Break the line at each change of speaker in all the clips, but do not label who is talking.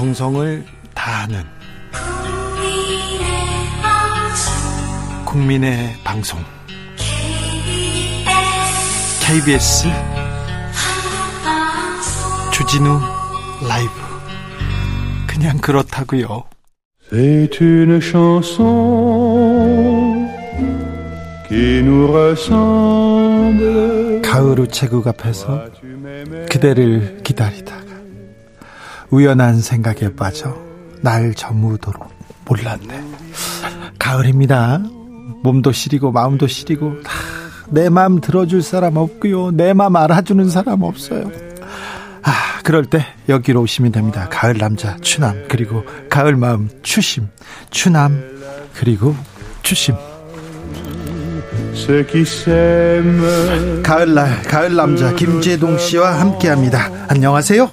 정성을 다하는 국민의 방송. KBS 주진우 라이브. 그냥 그렇다고요.
C'est une chanson qui nous ressemble.
가을 우체국 앞에서 그대를 기다리다가 우연한 생각에 빠져 날 저무도록 몰랐네. 가을입니다. 몸도 시리고 마음도 시리고 내 마음 들어줄 사람 없고요. 내 마음 알아주는 사람 없어요. 아, 그럴 때 여기로 오시면 됩니다. 가을 남자 추남 그리고 가을 마음 추심 추남 그리고 추심. 가을날 가을 남자 김재동 씨와 함께합니다. 안녕하세요.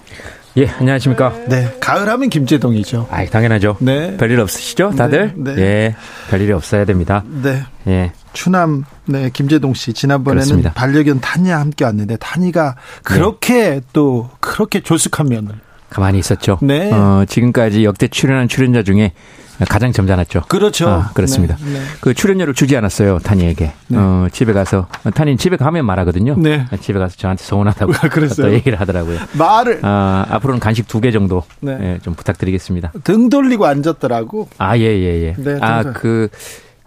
예, 안녕하십니까.
네, 가을 하면 김재동이죠.
아, 당연하죠.
네.
별일 없으시죠, 다들?
네, 네.
예, 별일이 없어야 됩니다.
네,
예,
추남 네 김재동 씨 지난번에는
그렇습니다.
반려견 타니와 함께 왔는데 타니가 그렇게 또 그렇게 조숙한 면을
가만히 있었죠.
네.
어, 지금까지 역대 출연한 출연자 중에 가장 점잖았죠.
그렇죠.
아, 그렇습니다.
네, 네.
그 출연료를 주지 않았어요, 타니에게.
네.
어, 집에 가서, 타니는 집에 가면 말하거든요.
네.
집에 가서 저한테 서운하다고
그랬어요?
또 얘기를 하더라고요.
말을
아, 앞으로는 간식 두 개 정도
네.
예, 좀 부탁드리겠습니다.
등 돌리고 앉았더라고.
아, 예, 예, 예.
네,
아,
등산.
그, 아,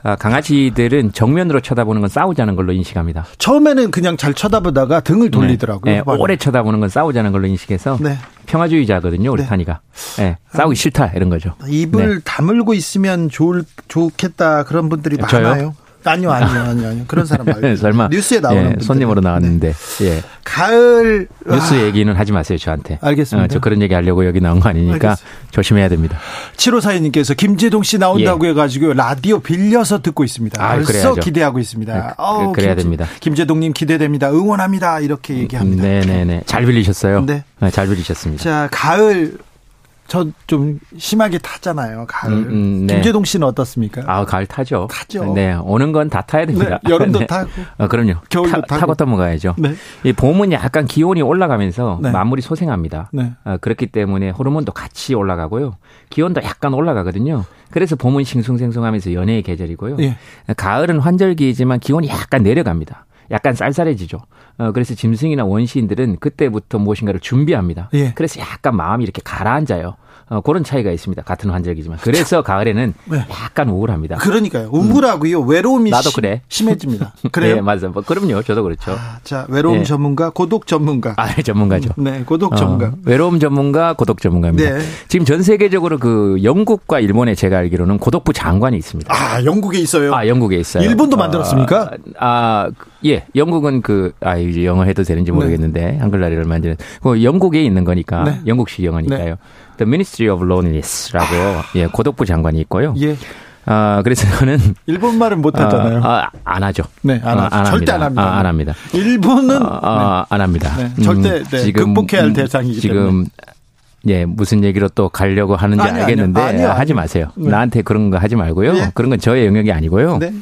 강아지들은 정면으로 쳐다보는 건 싸우자는 걸로 인식합니다.
처음에는 그냥 잘 쳐다보다가 등을 돌리더라고요.
네, 네, 오래 쳐다보는 건 싸우자는 걸로 인식해서
네.
평화주의자거든요, 우리
네.
타니가. 네, 싸우기 싫다 이런 거죠.
입을
네.
다물고 있으면 좋을 좋겠다 그런 분들이
저요?
많아요. 아니요, 아니요, 아니요, 아니요. 그런 사람 말고.
설마
뉴스에 나오는
예. 손님으로 나왔는데 예.
가을
뉴스
아,
얘기는 하지 마세요 저한테.
알겠습니다.
어, 저 그런 얘기 하려고 여기 나온 거 아니니까
알겠습니다.
조심해야 됩니다.
7호 사인님께서 김재동 씨 나온다고 해가지고 라디오 빌려서 듣고 있습니다.
아,
벌써
그래야죠.
기대하고 있습니다.
네, 그- 그래야
김재-
됩니다.
김재동님 기대됩니다. 응원합니다. 이렇게 얘기합니다.
네네네. 잘 빌리셨어요.
네.
잘 빌리셨습니다.
자, 가을 저 좀 심하게 타잖아요. 가을.
음, 음, 네.
김재동 씨는 어떻습니까?
아 가을 타죠.
타죠.
네 오는 건 다 타야 됩니다.
네, 여름도
네.
타고.
어, 그럼요.
겨울도
타,
타고.
타고 넘어가야죠.
네.
이 봄은 약간 기온이 올라가면서
네.
만물이 소생합니다.
네.
어, 그렇기 때문에 호르몬도 같이 올라가고요. 기온도 약간 올라가거든요. 그래서 봄은 싱숭생숭하면서 연애의 계절이고요.
예.
가을은 환절기이지만 기온이 약간 내려갑니다. 약간 쌀쌀해지죠. 어, 그래서 짐승이나 원시인들은 그때부터 무엇인가를 준비합니다.
예.
그래서 약간 마음이 이렇게 가라앉아요. 어, 그런 차이가 있습니다. 같은 환절기지만. 그래서 가을에는
네.
약간 우울합니다.
그러니까요. 우울하고요. 외로움이
음. 나도
심-
그래.
심해집니다. 그래요?
네, 맞아요. 뭐, 그럼요. 저도 그렇죠.
아, 자, 외로움
네.
전문가, 고독 전문가.
아, 전문가죠.
네, 고독
어,
전문가.
외로움 전문가, 고독 전문가입니다.
네.
지금 전 세계적으로 그 영국과 일본에 제가 알기로는 고독부 장관이 있습니다.
아, 영국에 있어요.
아, 영국에 있어요.
일본도 만들었습니까?
아, 아, 예. 영국은 그, 아, 이제 영어 해도 되는지 모르겠는데, 한글날이를 만드는. 그 영국에 있는 거니까,
네.
영국식 영어니까요. The Ministry of Loneliness라고, 예, 고독부 장관이 있고요.
예.
아, 그래서 저는.
일본 말은 못 하잖아요.
아, 아, 안 하죠.
네, 안
아,
하죠. 절대 안 합니다.
아, 안 합니다.
일본은
아, 아, 안 합니다.
네, 절대, 네, 극복해야 할 대상이기
지금
때문에.
예, 무슨 얘기로 또 가려고 하는지
아니요,
알겠는데
아니요. 아니요,
하지
아니요.
마세요.
네.
나한테 그런 거 하지 말고요.
예.
그런 건 저의 영역이 아니고요.
네.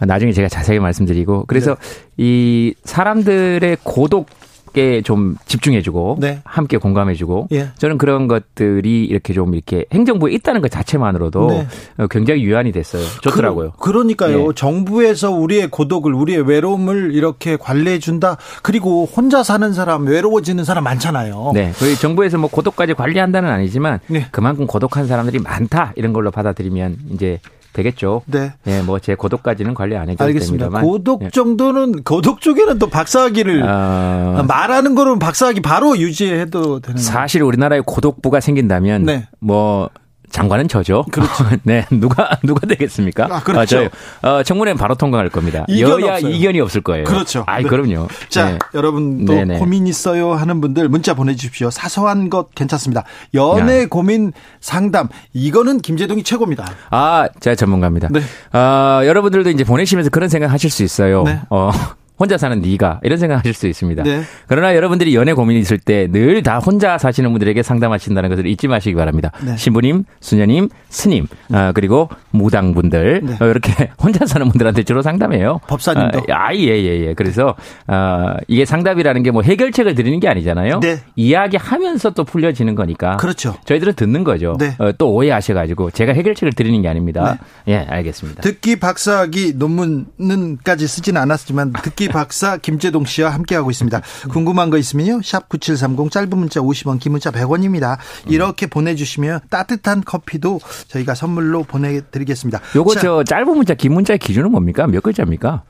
나중에 제가 자세히 말씀드리고 그래서 이 사람들의 고독 에좀 집중해주고
네.
함께 공감해주고
예.
저는 그런 것들이 이렇게 좀 이렇게 행정부에 있다는 것 자체만으로도
네.
어, 굉장히 유한이 됐어요. 좋더라고요.
그, 러니까요
예.
정부에서 우리의 고독을, 우리의 외로움을 이렇게 관리해 준다. 그리고 혼자 사는 사람, 외로워지는 사람 많잖아요.
네. 저희 정부에서 뭐 고독까지 관리한다는 아니지만
네.
그만큼 고독한 사람들이 많다 이런 걸로 받아들이면 이제 되겠죠.
네.
네, 뭐 제 고독까지는 관리 안 해도
알겠습니다.
됩니다만.
고독
예.
정도는 고독 쪽에는 또 박사학위를
어,
말하는 거는 박사학위 바로 유지해도 되는.
사실 우리나라에 고독부가 생긴다면
네.
뭐 장관은 저죠.
그렇죠.
네, 누가 누가 되겠습니까?
아, 그렇죠.
저요. 어, 청문회는 바로 통과할 겁니다.
이견
여야
없어요.
이견이 없을 거예요.
그렇죠.
아,
네.
그럼요.
자,
네.
여러분도
네네.
고민 있어요 하는 분들 문자 보내주십시오. 사소한 것 괜찮습니다. 연애
야.
고민 상담 이거는 김재동이 최고입니다.
아, 제가 전문가입니다.
네.
아, 여러분들도 이제 보내시면서 그런 생각 하실 수 있어요.
네.
어, 혼자 사는 네가 이런 생각하실 수 있습니다.
네.
그러나 여러분들이 연애 고민이 있을 때 늘 다 혼자 사시는 분들에게 상담하신다는 것을 잊지 마시기 바랍니다.
네.
신부님, 수녀님, 스님, 아, 그리고 무당분들
네.
어, 이렇게 혼자 사는 분들한테 주로 상담해요.
법사님도.
아, 예, 예, 예. 그래서 아, 이게 상담이라는 게 뭐 해결책을 드리는 게 아니잖아요.
네.
이야기하면서 또 풀려지는 거니까.
그렇죠.
저희들은 듣는 거죠.
네.
어, 또 오해하셔가지고 제가 해결책을 드리는 게 아닙니다. 예, 알겠습니다.
듣기 박사학위 논문은까지 쓰지는 않았지만 듣기 박사 김재동 씨와 함께하고 있습니다. 궁금한 거 있으면요. 샵 9730 짧은 문자 50원 긴 문자 100원입니다. 이렇게 보내주시면 따뜻한 커피도 저희가 선물로 보내드리겠습니다.
요거
자,
저 짧은 문자, 긴 문자의 기준은 뭡니까? 몇 글자입니까?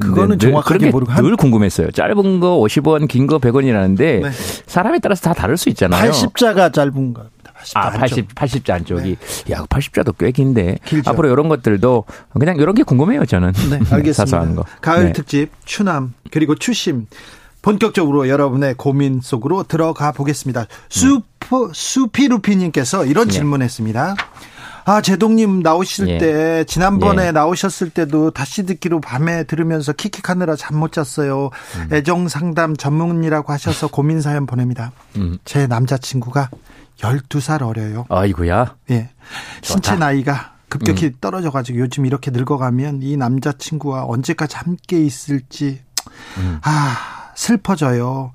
그거는
늘
정확하게 모르고 한-
늘 궁금했어요. 짧은 거 50원, 긴 거 100원이라는데
네.
사람에 따라서 다 다를 수 있잖아요.
80자가 짧은. 80자
아,
안쪽.
80, 80자 안쪽이. 야, 80자도 꽤 긴데.
길죠.
앞으로 이런 것들도 그냥 이런 게 궁금해요, 저는.
네, 알겠습니다.
사소한 거.
가을
네.
특집 추남 그리고 추심 본격적으로 여러분의 고민 속으로 들어가 보겠습니다. 수프 수피루피님께서 이런
네.
질문했습니다. 아 제동님 나오실
예.
때 지난번에
예.
나오셨을 때도 다시 듣기로 밤에 들으면서 킥킥하느라 잠 못 잤어요. 애정 상담 전문이라고 하셔서 고민 사연 보냅니다.
음.
제 남자친구가 12살 어려요.
아이고야.
예. 신체
좋다. 음.
나이가 급격히 떨어져 가지고 요즘 이렇게 늙어가면 이 남자친구와 언제까지 함께 있을지,
음.
아, 슬퍼져요.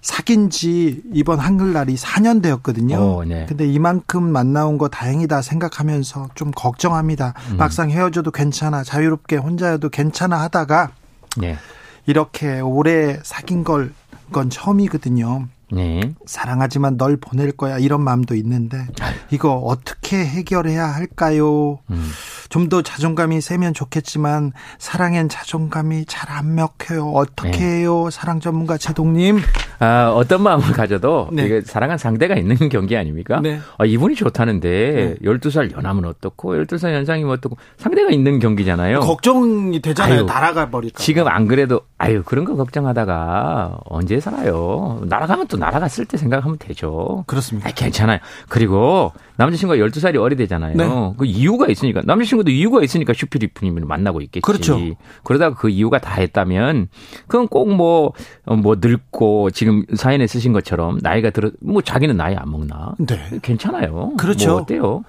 사귄 지 이번 한글날이 4년 되었거든요.
오, 네.
근데 이만큼 만나온 거 다행이다 생각하면서 좀 걱정합니다.
음.
막상 헤어져도 괜찮아, 자유롭게 혼자여도 괜찮아 하다가
네.
이렇게 오래 사귄 걸, 건 처음이거든요.
네.
사랑하지만 널 보낼 거야 이런 마음도 있는데 이거 어떻게 해결해야 할까요?
음.
좀더 자존감이 세면 좋겠지만 사랑엔 자존감이 잘 안 먹혀요. 어떻게
네.
해요? 사랑 전문가 제동님.
아, 어떤 마음을 가져도
네.
이게 사랑한 상대가 있는 경기 아닙니까?
네.
아, 이분이 좋다는데 12살 연하면 어떻고 12살 연상이면 어떻고 상대가 있는 경기잖아요.
걱정이 되잖아요.
아유,
날아가 버릴까.
지금 안 그래도 아유 그런 거 걱정하다가 언제 살아요. 날아가면 또 날아갔을 때 생각하면 되죠.
그렇습니다.
아, 괜찮아요. 그리고 남자친구가 12살이 어리대잖아요.
네.
그 이유가 있으니까 남자친구도 이유가 있으니까 슈피리프님을 만나고 있겠지.
그렇죠.
그러다가 그 이유가 다 했다면 그건 꼭뭐뭐 늙고 지금 사연에 쓰신 것처럼 나이가 들어 뭐 자기는 나이 안 먹나?
네.
괜찮아요.
그렇죠.
뭐 어때요?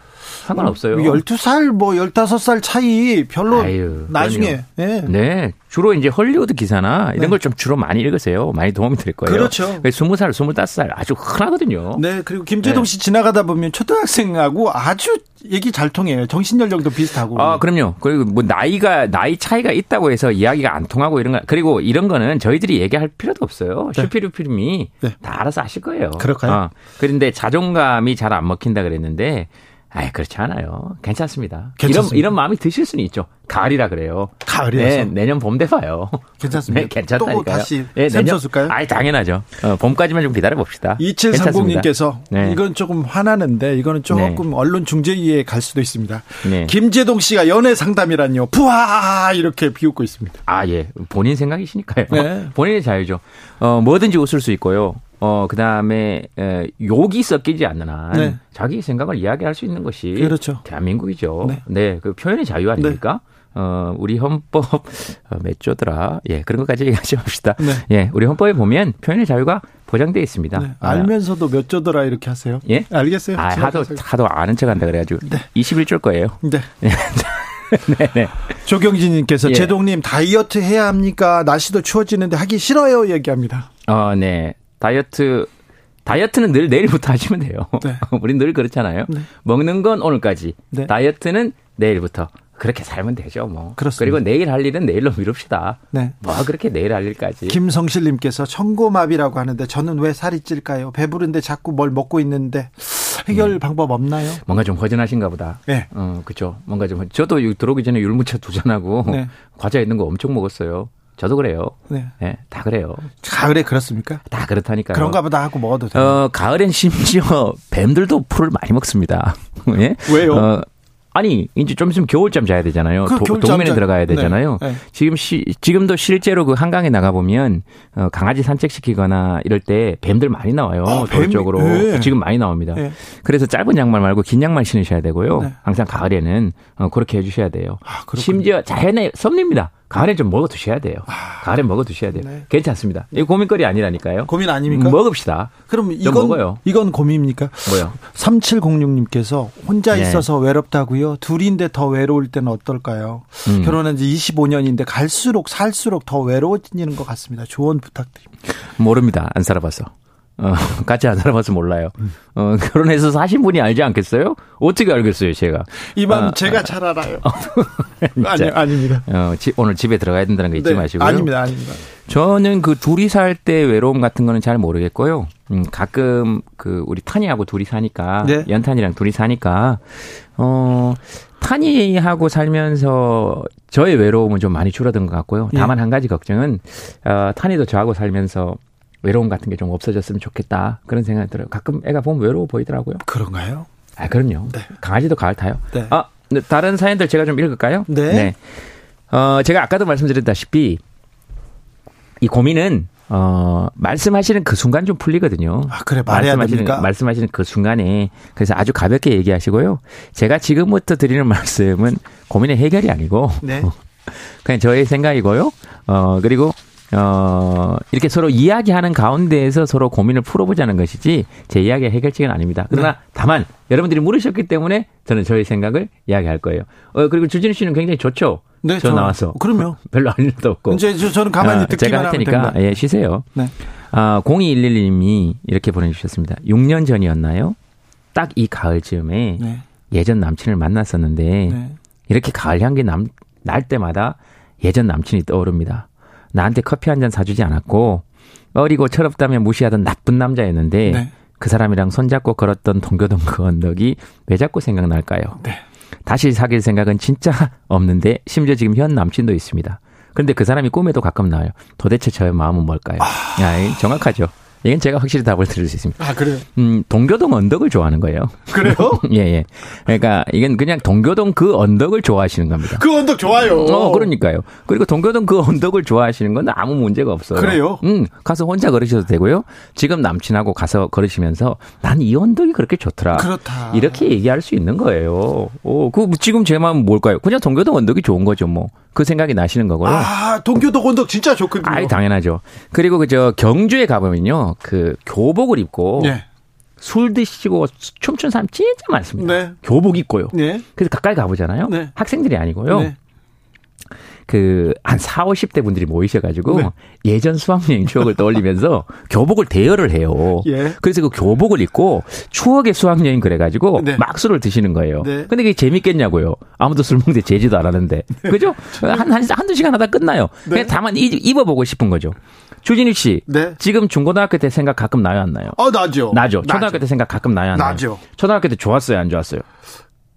상관없어요.
12살 뭐 15살 차이 별로
아유,
나중에 예.
네. 주로 이제 헐리우드 기사나 이런
네.
걸좀 주로 많이 읽으세요. 많이 도움이 될 거예요.
그렇죠.
20살, 25살 아주 흔하거든요.
네, 그리고 김재동 씨 지나가다 보면 초등학생하고 아주 얘기 잘 통해요. 정신 연령도 비슷하고.
아, 그럼요. 그리고 뭐 나이가 나이 차이가 있다고 해서 이야기가 안 통하고 이런 거 그리고 이런 거는 저희들이 얘기할 필요도 없어요.
네.
슈피루피님이
네.
다 알아서 하실 거예요.
그럴까요?
어. 그런데 자존감이 잘 안 먹힌다 그랬는데 아이 그렇지 않아요. 괜찮습니다.
괜찮습니다.
이런 이런 마음이 드실 수는 있죠. 가을이라 그래요.
가을이라서.
네, 내년 봄 돼 봐요.
괜찮습니다.
네, 괜찮다니까요.
또 다시
네,
샘
내년-
쏘을까요?
아이 당연하죠. 어, 봄까지만 좀 기다려 봅시다.
2730님께서
네.
이건 조금 화나는데 이거는 조금 언론 중재위에 갈 수도 있습니다.
네.
김재동 씨가 연애 상담이란요. 푸하 이렇게 비웃고 있습니다.
아, 예. 본인 생각이시니까요.
네.
본인의 자유죠. 어, 뭐든지 웃을 수 있고요. 어, 그 다음에, 욕이 섞이지 않는 한
네.
자기 생각을 이야기할 수 있는 것이
그렇죠.
대한민국이죠.
네.
네. 그 표현의 자유 아닙니까? 어, 우리 헌법, 어, 몇 조더라. 예, 그런 것까지 얘기하지 맙시다.
네.
예, 우리 헌법에 보면 표현의 자유가 보장되어 있습니다.
네.
아,
알면서도 몇 조더라 이렇게 하세요.
예?
알겠어요.
아, 하도, 하도 아는 척 한다 그래가지고.
네.
21조일 거예요.
네.
네, 네.
조경진님께서
예.
제동님 다이어트 해야 합니까? 날씨도 추워지는데 하기 싫어요. 얘기합니다.
어, 네. 다이어트, 다이어트는 늘 내일부터 하시면 돼요.
네.
우린 늘 그렇잖아요.
네.
먹는 건 오늘까지.
네.
다이어트는 내일부터. 그렇게 살면 되죠, 뭐.
그렇습니다.
리고 내일 할 일은 내일로 미룹시다.
네.
뭐 그렇게 내일 할 일까지.
김성실님께서 청고마비라고 하는데 저는 왜 살이 찔까요? 배부른데 자꾸 뭘 먹고 있는데 해결
음.
방법 없나요?
뭔가 좀 허전하신가 보다.
네.
어, 그죠. 뭔가 좀, 허- 저도 들어오기 전에 율무차 두 잔하고
네.
과자 있는 거 엄청 먹었어요. 저도 그래요.
네.
네, 다 그래요.
가을에 그렇습니까?
다 그렇다니까요.
그런가 보다 하고 먹어도 돼요.
어, 가을엔 심지어 뱀들도 풀을 많이 먹습니다. 예?
왜요?
어, 아니, 이제 좀 있으면 겨울잠 자야 되잖아요.
그
도,
겨울잠
동면에
자-
들어가야 되잖아요.
네, 네.
지금 시, 지금도 실제로 그 한강에 나가 보면, 어, 강아지 산책시키거나 이럴 때 뱀들 많이 나와요.
아,
돌
뱀이-
쪽으로.
네.
지금 많이 나옵니다.
네.
그래서 짧은 양말 말고 긴 양말 신으셔야 되고요.
네.
항상 가을에는 어, 그렇게 해주셔야 돼요.
아.
심지어 자연의 섭리입니다. 가을에 좀 먹어 두셔야 돼요.
아.
가을에 먹어 두셔야 돼요.
네.
괜찮습니다. 이거 고민거리 아니라니까요.
고민 아닙니까?
먹읍시다.
그럼
좀
이건
먹어요.
이건 고민입니까?
뭐요?
3706님께서 혼자
네.
있어서 외롭다고요. 둘인데 더 외로울 때는 어떨까요?
음.
결혼한 지 25년인데 갈수록 살수록 더 외로워지는 것 같습니다. 조언 부탁드립니다.
모릅니다. 안 살아봐서. 어, 같이 안 살아봐서 몰라요. 어, 결혼해서 사신 분이 알지 않겠어요? 어떻게 알겠어요, 제가.
이 마음
아,
제가 잘 알아요. 아니 아닙니다.
어, 지- 오늘 집에 들어가야 된다는 거 잊지
네,
마시고요.
아닙니다, 아닙니다.
저는 그 둘이 살 때 외로움 같은 거는 잘 모르겠고요. 음, 가끔 그 우리 탄이하고 둘이 사니까
네.
연탄이랑 둘이 사니까 어 탄이하고 살면서 저의 외로움은 좀 많이 줄어든 것 같고요.
예.
다만 한 가지 걱정은 어 탄이도 저하고 살면서 외로움 같은 게 좀 없어졌으면 좋겠다 그런 생각이 들어요. 가끔 애가 보면 외로워 보이더라고요.
그런가요?
아 그럼요.
네.
강아지도 가을 타요.
네.
아 네, 다른 사연들 제가 좀 읽을까요?
네.
어, 제가 아까도 말씀드렸다시피 이 고민은 어, 말씀하시는 그 순간 좀 풀리거든요.
아, 그래, 말해야
말씀하시는,
됩니까?
말씀하시는 그 순간에 그래서 아주 가볍게 얘기하시고요. 제가 지금부터 드리는 말씀은 고민의 해결이 아니고
네.
그냥 저의 생각이고요. 어, 그리고 어, 이렇게 서로 이야기하는 가운데에서 서로 고민을 풀어보자는 것이지 제 이야기의 해결책은 아닙니다. 그러나
네.
다만 여러분들이 물으셨기 때문에 저는 저의 생각을 이야기할 거예요. 어, 그리고 주진우 씨는 굉장히 좋죠.
네,
저
저-
나와서.
그럼요.
별로 할 일도 없고.
이제 저- 저는 가만히
아,
듣기만
제가 할 테니까. 예, 쉬세요.
네.
아, 0211님이 이렇게 보내주셨습니다. 6년 전이었나요? 딱 이 가을 즈음에
네.
예전 남친을 만났었는데
네.
이렇게 가을 향기 남, 날 때마다 예전 남친이 떠오릅니다. 나한테 커피 한 잔 사주지 않았고 어리고 철없다며 무시하던 나쁜 남자였는데
네.
그 사람이랑 손잡고 걸었던 동교동 그 언덕이 왜 자꾸 생각날까요?
네.
다시 사귈 생각은 진짜 없는데 심지어 지금 현 남친도 있습니다. 그런데 그 사람이 꿈에도 가끔 나와요. 도대체 저의 마음은 뭘까요?
아.
야, 이 정확하죠. 이건 제가 확실히 답을 드릴 수 있습니다.
아, 그래요?
음, 동교동 언덕을 좋아하는 거예요.
그래요?
예, 예. 그러니까 이건 그냥 동교동 그 언덕을 좋아하시는 겁니다.
그 언덕 좋아요.
어, 그러니까요. 그리고 동교동 그 언덕을 좋아하시는 건 아무 문제가 없어요.
그래요?
음, 가서 혼자 걸으셔도 되고요. 지금 남친하고 가서 걸으시면서 난 이 언덕이 그렇게 좋더라.
그렇다.
이렇게 얘기할 수 있는 거예요. 오, 그 지금 제 마음은 뭘까요? 그냥 동교동 언덕이 좋은 거죠, 뭐. 그 생각이 나시는 거고요.
아, 동교동 언덕 진짜 좋거든요.
아이, 당연하죠. 그리고 그저 경주에 가보면요. 그 교복을 입고
네.
술 드시고 춤춘 사람 진짜 많습니다.
네.
교복 입고요.
네.
그래서 가까이 가보잖아요.
네.
학생들이 아니고요.
네.
그, 한 4, 50대 분들이 모이셔 가지고
네.
예전 수학여행 추억을 떠올리면서 교복을 대여를 해요.
예.
그래서 그 교복을 입고 추억의 수학여행 그래 가지고
네.
막 술을 드시는 거예요.
네.
근데 그게 재밌겠냐고요. 아무도 술 먹는데 제지도 안 하는데. 그죠? 한, 한, 한두 시간 하다 끝나요.
네.
그냥 다만 이- 입어보고 싶은 거죠. 주진희 씨.
네.
지금 중고등학교 때 생각 가끔 나요, 안 나요?
어, 나죠.
나죠. 초등학교 때 생각 가끔 나요, 안 나요?
나죠.
초등학교 때 좋았어요, 안 좋았어요?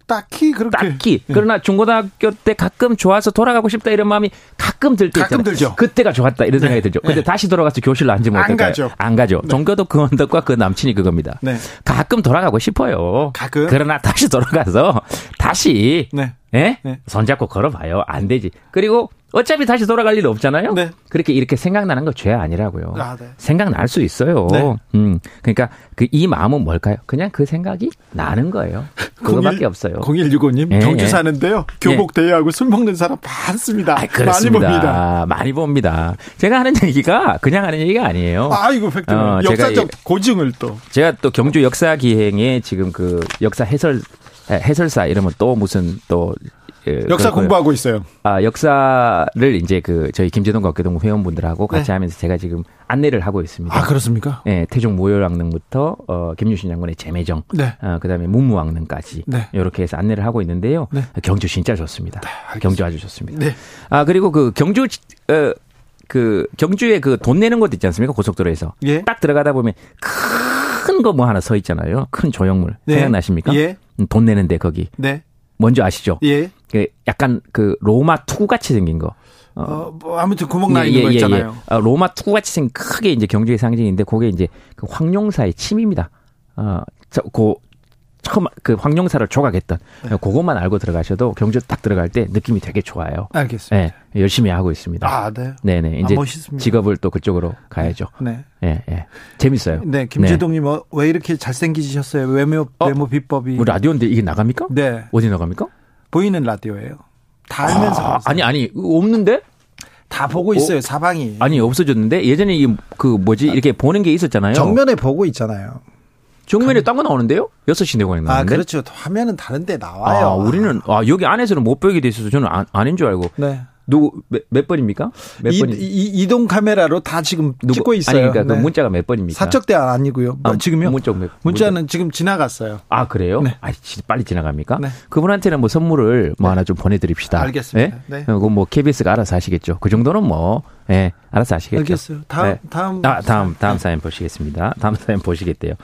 딱히 그렇게.
딱히.
네.
그러나 중고등학교 때 가끔 좋아서 돌아가고 싶다 이런 마음이 가끔 들때
가끔
있잖아요.
들죠.
그때가 좋았다 이런 생각이 들죠. 근데
네.
다시 돌아가서 교실로 앉으면
안
어떨까요?
가죠.
안 가죠. 동교도 그 언덕과 그 남친이 그겁니다.
네.
가끔 돌아가고 싶어요.
가끔?
그러나 다시 돌아가서 다시
네.
예?
네.
손잡고 걸어봐요. 안 되지. 그리고 어차피 다시 돌아갈 일 없잖아요.
네.
그렇게 이렇게 생각나는 거 죄 아니라고요.
아, 네.
생각날 수 있어요.
네.
음. 그러니까 그 이 마음은 뭘까요? 그냥 그 생각이 나는 거예요. 그거밖에 없어요.
0165님,
예,
경주
예.
사는데요. 교복 대여하고 술 먹는 사람 많습니다.
아,
많이
그렇습니다.
봅니다.
많이 봅니다. 제가 하는 얘기가 그냥 하는 얘기가 아니에요.
아이고, 팩트.
어, 제가
역사적
이-
고증을 또.
제가 또 경주 역사 기행에 지금 그 역사 해설 해설사 이러면 또 무슨 또 예,
역사
그렇고요.
공부하고 있어요.
아, 역사를 이제 그 저희 김재동 국회동 회원분들하고 같이
네.
하면서 제가 지금 안내를 하고 있습니다.
아, 그렇습니까?
예, 태종 모혈왕릉부터 어, 김유신 장군의 제매정,
네.
어, 그다음에 문무왕릉까지
네.
이렇게 해서 안내를 하고 있는데요.
네.
경주 진짜 좋습니다. 경주 아주 좋습니다.
네.
아 그리고 그 경주 어, 그 경주에 그 돈 내는 곳 있지 않습니까 고속도로에서
예.
딱 들어가다 보면 큰 거 뭐 하나 서 있잖아요. 큰 조형물
네.
생각나십니까?
예.
음, 돈 내는데 거기
네.
뭔지 아시죠?
예.
그 약간 그 로마 투구 같이 생긴 거.
어, 뭐, 아무튼 구멍 나 있는 거 있잖아요.
어, 로마 투구 같이 생긴 크게 이제 경주의 상징인데 그게 이제 그 황룡사의 침입니다. 어, 저, 그 처음 그 황룡사를 조각했던
네.
그것만 알고 들어가셔도 경주 딱 들어갈 때 느낌이 되게 좋아요.
알겠습니다.
네, 열심히 하고 있습니다.
아, 네.
네 네. 이제
아, 멋있습니다.
직업을 또 그쪽으로 가야죠.
네.
예, 예. 재밌어요.
네, 김재동 님, 어, 왜 이렇게 잘생기셨어요? 외모,
어?
외모 비법이.
뭐 라디오인데 이게 나갑니까?
네.
어디 나갑니까?
보이는 라디오예요. 다 알면서.
아. 아니 아니 없는데?
다 보고 있어요, 어? 사방이.
아니, 없어졌는데 예전에 이 그 뭐지 이렇게 보는 게 있었잖아요.
정면에 보고 있잖아요.
정면에 딴 거 나오는데요? 6시 내고에 나오는데.
아, 그렇죠. 화면은 다른데 나와요.
아, 우리는 아, 여기 안에서는 못 보게 돼 있어서 저는 안, 아닌 줄 알고. 네. 누구 몇, 몇 번입니까? 몇
이, 번이? 이, 동 카메라로 다 지금 누구, 찍고 있어요.
아니 그러니까 그 네. 그 문자가 몇 번입니까?
사적 대화 아니고요. 아, 지금요?
문자 몇,
문자는 문자. 지금 지나갔어요.
아 그래요? 네. 아 빨리 지나갑니까? 네. 그분한테는 뭐 선물을 뭐 네. 하나 좀 보내드립시다.
알겠습니다. 네.
네. 그거 뭐 KBS가 알아서 하시겠죠. 그 정도는 뭐 예, 알아서 하시겠죠.
알겠어요. 다음 네. 다음
아, 다음 다음 사연 보시겠습니다. 다음 사연 보시겠대요.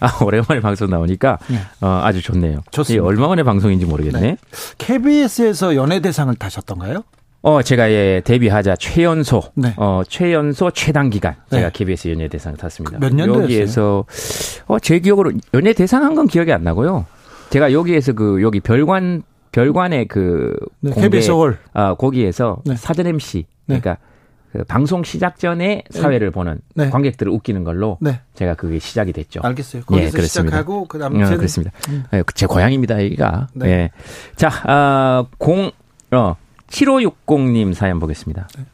아 오랜만에 방송 나오니까 네. 어, 아주 좋네요. 좋습니다. 얼마 만에 방송인지 모르겠네. 네.
KBS에서 연예대상을 타셨던가요?
어, 제가 예, 데뷔하자 최연소, 네. 어, 최연소 최단 기간 네. 제가 KBS 연예 대상을 탔습니다.
몇 년도였어요?
여기에서 어, 제 기억으로 연예 대상 한 건 기억이 안 나고요. 제가 여기에서 그 여기 별관 별관의 그
네, 공개 KBS 홀.
아, 거기에서 네. 사전 MC 네. 그러니까 그 방송 시작 전에 네. 사회를 보는 네. 관객들을 웃기는 걸로 네. 제가 그게 시작이 됐죠.
알겠어요. 거기서 예, 시작하고 그다음에
어, 그렇습니다. 음. 제 고향입니다, 여기가. 네. 예. 자, 아, 공 어, 7560님 사연 보겠습니다. 네.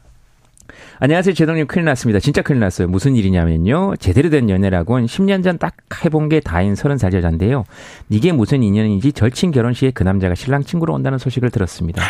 안녕하세요. 제동님 큰일 났습니다. 진짜 큰일 났어요. 무슨 일이냐면요. 제대로 된 연애라곤 10년 전 딱 해본 게 다인 30살 여자인데요. 이게 무슨 인연인지 절친 결혼식에 그 남자가 신랑 친구로 온다는 소식을 들었습니다.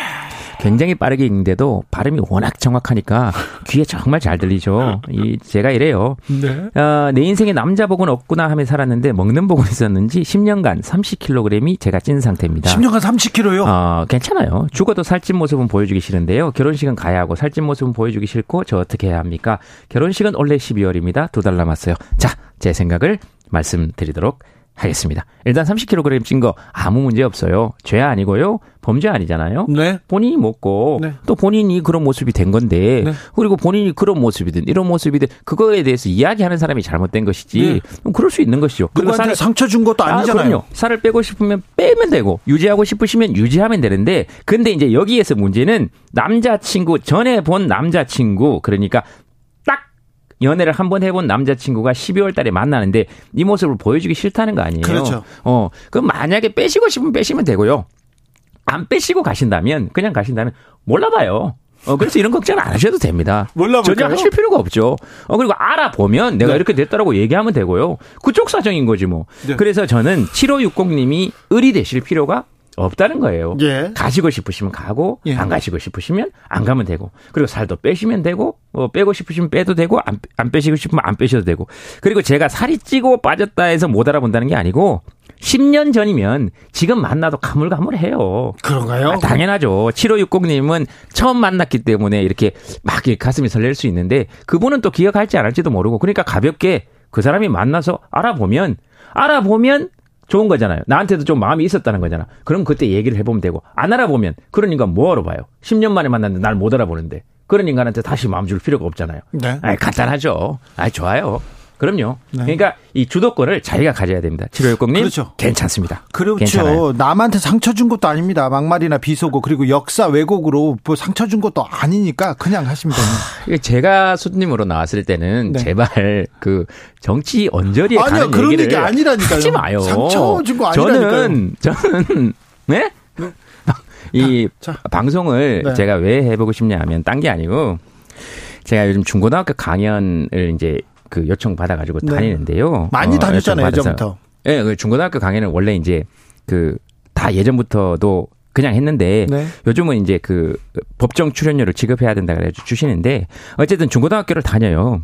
굉장히 빠르게 읽는데도 발음이 워낙 정확하니까 귀에 정말 잘 들리죠. 이 제가 이래요. 네. 어, 내 인생에 남자 복은 없구나 하며 살았는데 먹는 복은 있었는지 10년간 30kg이 제가 찐 상태입니다.
10년간 30kg요?
어, 괜찮아요. 죽어도 살찐 모습은 보여주기 싫은데요. 결혼식은 가야 하고 살찐 모습은 보여주기 싫고 저 어떻게 해야 합니까? 결혼식은 원래 12월입니다. 두 달 남았어요. 자, 제 생각을 말씀드리도록 하겠습니다. 일단 30kg 찐 거 아무 문제 없어요. 죄 아니고요. 범죄 아니잖아요. 네. 본인이 먹고 네. 또 본인이 그런 모습이 된 건데 네. 그리고 본인이 그런 모습이든 이런 모습이든 그거에 대해서 이야기하는 사람이 잘못된 것이지 네. 그럴 수 있는 것이죠.
그리고 살 상처 준 것도 아, 아니잖아요. 아,
살을 빼고 싶으면 빼면 되고 유지하고 싶으시면 유지하면 되는데 근데 이제 여기에서 문제는 남자친구 전에 본 남자친구 그러니까 연애를 한 번 해본 남자친구가 12월 달에 만나는데 이 모습을 보여주기 싫다는 거 아니에요?
그렇죠.
어, 그럼 만약에 빼시고 싶으면 빼시면 되고요. 안 빼시고 가신다면, 그냥 가신다면 몰라봐요. 어, 그래서 이런 걱정 안 하셔도 됩니다.
몰라볼까요?
전혀 하실 필요가 없죠. 어, 그리고 알아보면 내가 네. 이렇게 됐다라고 얘기하면 되고요. 그쪽 사정인 거지 뭐. 네. 그래서 저는 7560님이 의리 되실 필요가 없다는 거예요. 예. 가시고 싶으시면 가고 예. 안 가시고 싶으시면 안 가면 되고 그리고 살도 빼시면 되고 어, 빼고 싶으시면 빼도 되고 안, 안 빼시고 싶으면 안 빼셔도 되고 그리고 제가 살이 찌고 빠졌다 해서 못 알아본다는 게 아니고 10년 전이면 지금 만나도 가물가물해요.
그런가요? 아,
당연하죠. 7560님은 처음 만났기 때문에 이렇게 막 가슴이 설렐 수 있는데 그분은 또 기억할지 안 할지도 모르고 그러니까 가볍게 그 사람이 만나서 알아보면 알아보면 좋은 거잖아요. 나한테도 좀 마음이 있었다는 거잖아. 그럼 그때 얘기를 해보면 되고 안 알아보면 그런 인간 뭐하러 봐요. 10년 만에 만났는데 날 못 알아보는데 그런 인간한테 다시 마음 줄 필요가 없잖아요. 네. 아 간단하죠. 아 좋아요. 그럼요. 네. 그러니까 이 주도권을 자기가 가져야 됩니다. 7560님. 그렇죠. 괜찮습니다.
그렇죠. 괜찮아요. 남한테 상처 준 것도 아닙니다. 막말이나 비속어 그리고 역사 왜곡으로 뭐 상처 준 것도 아니니까 그냥 하시면 됩니다.
제가 손님으로 나왔을 때는 네. 제발 그 정치 언저리에 아니요, 가는
그런
얘기를
얘기 아니라니까요.
하지 마요.
상처 준 거 아니라니까요.
저는 저는 네? 네. 이 자, 자. 방송을 네. 제가 왜 해보고 싶냐 하면 딴 게 아니고 제가 요즘 중고등학교 강연을 이제 그 요청 받아가지고 네. 다니는데요.
많이 어, 다녔잖아요, 예전부터.
예, 네, 그 중고등학교 강의는 원래 이제 그 다 예전부터도 그냥 했는데 네. 요즘은 이제 그 법정 출연료를 지급해야 된다 그래 주시는데 어쨌든 중고등학교를 다녀요.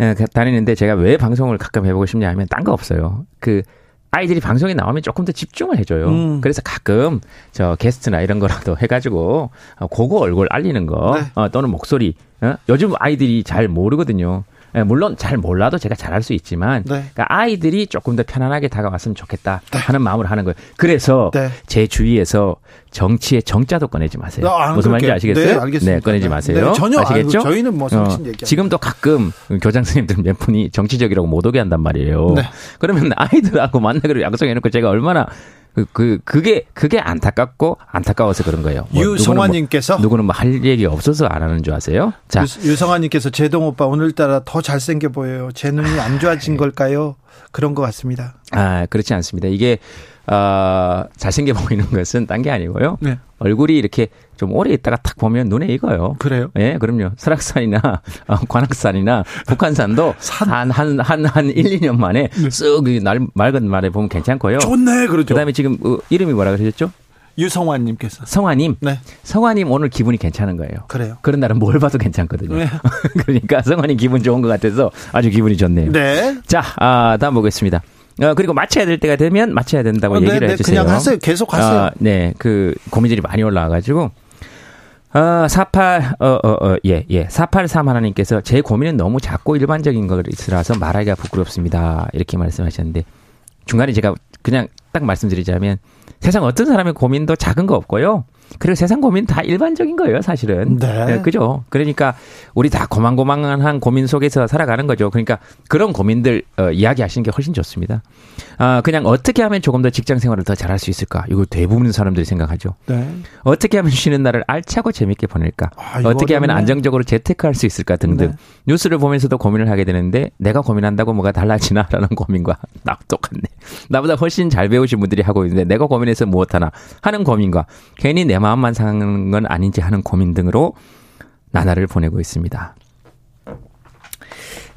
예, 그 다니는데 제가 왜 방송을 가끔 해보고 싶냐 하면 딴 거 없어요. 그 아이들이 방송에 나오면 조금 더 집중을 해줘요. 음. 그래서 가끔 저 게스트나 이런 거라도 해가지고 고거 얼굴 알리는 거 네. 어, 또는 목소리. 어? 요즘 아이들이 잘 모르거든요. 예, 물론 잘 몰라도 제가 잘할 수 있지만 네. 그러니까 아이들이 조금 더 편안하게 다가왔으면 좋겠다 네. 하는 마음으로 하는 거예요. 그래서 네. 제 주위에서 정치의 정자도 꺼내지 마세요. 아, 무슨 말인지 아시겠어요? 네,
알겠습니다.
네, 꺼내지 네. 마세요. 네,
전혀
아시겠죠?
아이고, 저희는 뭐 정치 어, 얘기
지금도 가끔 교장 선생님들 몇 분이 정치적이라고 못 오게 한단 말이에요. 네. 그러면 아이들하고 만나기로 약속해 놓고 제가 얼마나 그, 그, 그게, 그게 안타깝고 안타까워서 그런 거예요.
뭐 유성환님께서
누구는, 뭐, 누구는 뭐할 얘기 없어서 안 하는 줄 아세요?
자. 유, 성환님께서 제동 오빠 오늘따라 더 잘생겨 보여요. 제 눈이 안 좋아진 걸까요? 그런 것 같습니다.
아, 그렇지 않습니다. 이게, 어, 잘생겨 보이는 것은 딴 게 아니고요. 네. 얼굴이 이렇게 좀 오래 있다가 탁 보면 눈에 익어요.
그래요?
예, 그럼요. 설악산이나 어, 관악산이나 북한산도 한, 한, 한, 한 1, 2년 만에 네. 쓱 날, 맑은 말에 보면 괜찮고요.
좋네, 그렇죠.
그 다음에 지금 어, 이름이 뭐라 그러셨죠?
유성환님께서.
성환님? 네. 성환님 오늘 기분이 괜찮은 거예요.
그래요.
그런 날은 뭘 봐도 괜찮거든요. 네. 그러니까 성환님 기분 좋은 것 같아서 아주 기분이 좋네요.
네.
자, 아, 다음 보겠습니다. 어, 그리고 마쳐야 될 때가 되면 마쳐야 된다고 어, 네, 얘기를 네, 해주세요.
그냥 하세요. 계속 하세요. 어,
네. 그 고민들이 많이 올라와가지고. 어, 48, 어, 어, 어, 예, 예. 483 하나님께서 제 고민은 너무 작고 일반적인 것이라서 말하기가 부끄럽습니다. 이렇게 말씀하셨는데 중간에 제가 그냥 딱 말씀드리자면 세상 어떤 사람의 고민도 작은 거 없고요. 그리고 세상 고민 다 일반적인 거예요, 사실은. 네. 네. 그죠? 그러니까 우리 다 고만고만한 고민 속에서 살아가는 거죠. 그러니까 그런 고민들 어, 이야기하시는 게 훨씬 좋습니다. 아, 그냥 어떻게 하면 조금 더 직장 생활을 더 잘할 수 있을까? 이거 대부분 사람들이 생각하죠. 네. 어떻게 하면 쉬는 날을 알차고 재밌게 보낼까? 아, 어떻게 하면 안정적으로 재테크할 수 있을까 등등. 네. 뉴스를 보면서도 고민을 하게 되는데 내가 고민한다고 뭐가 달라지나라는 고민과 나 똑같네. 나보다 훨씬 잘 배우신 분들이 하고 있는데 내가 고민해서 무엇하나 하는 고민과 괜히 내 마음만 상하는 건 아닌지 하는 고민 등으로 나날을 보내고 있습니다.